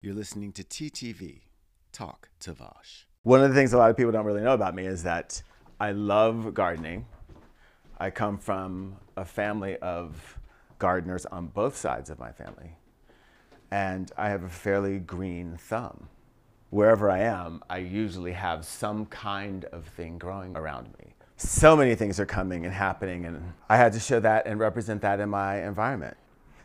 You're listening to TTV, Talk to Vosh. One of the things a lot of people don't really know about me is that I love gardening. I come from a family of gardeners on both sides of my family. And I have a fairly green thumb. Wherever I am, I usually have some kind of thing growing around me. So many things are coming and happening, and I had to show that and represent that in my environment.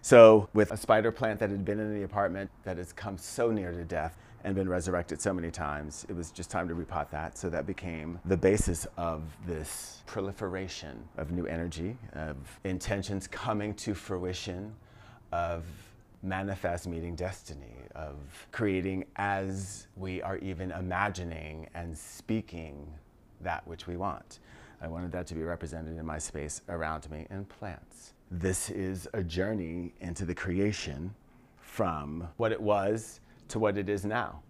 So, with a spider plant that had been in the apartment that has come so near to death and been resurrected so many times, it was just time to repot that. So, that became the basis of this proliferation of new energy, of intentions coming to fruition, of manifest meeting destiny, of creating as we are even imagining and speaking that which we want. I wanted that to be represented in my space around me in plants this is a journey into the creation from what it was to what it is now.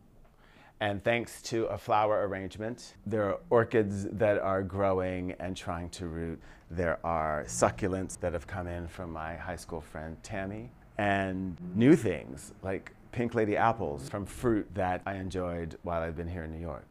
And thanks to a flower arrangement, there are orchids that are growing and trying to root. There are succulents that have come in from my high school friend Tammy, and new things like pink lady apples from fruit that I enjoyed while I've been here in New York.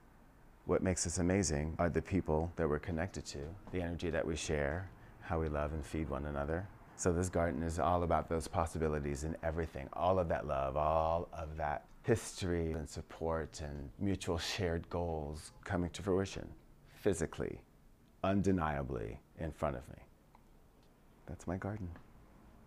What makes us amazing are the people that we're connected to, the energy that we share, how we love and feed one another. So this garden is all about those possibilities and everything, all of that love, all of that history and support and mutual shared goals coming to fruition physically, undeniably in front of me. That's my garden.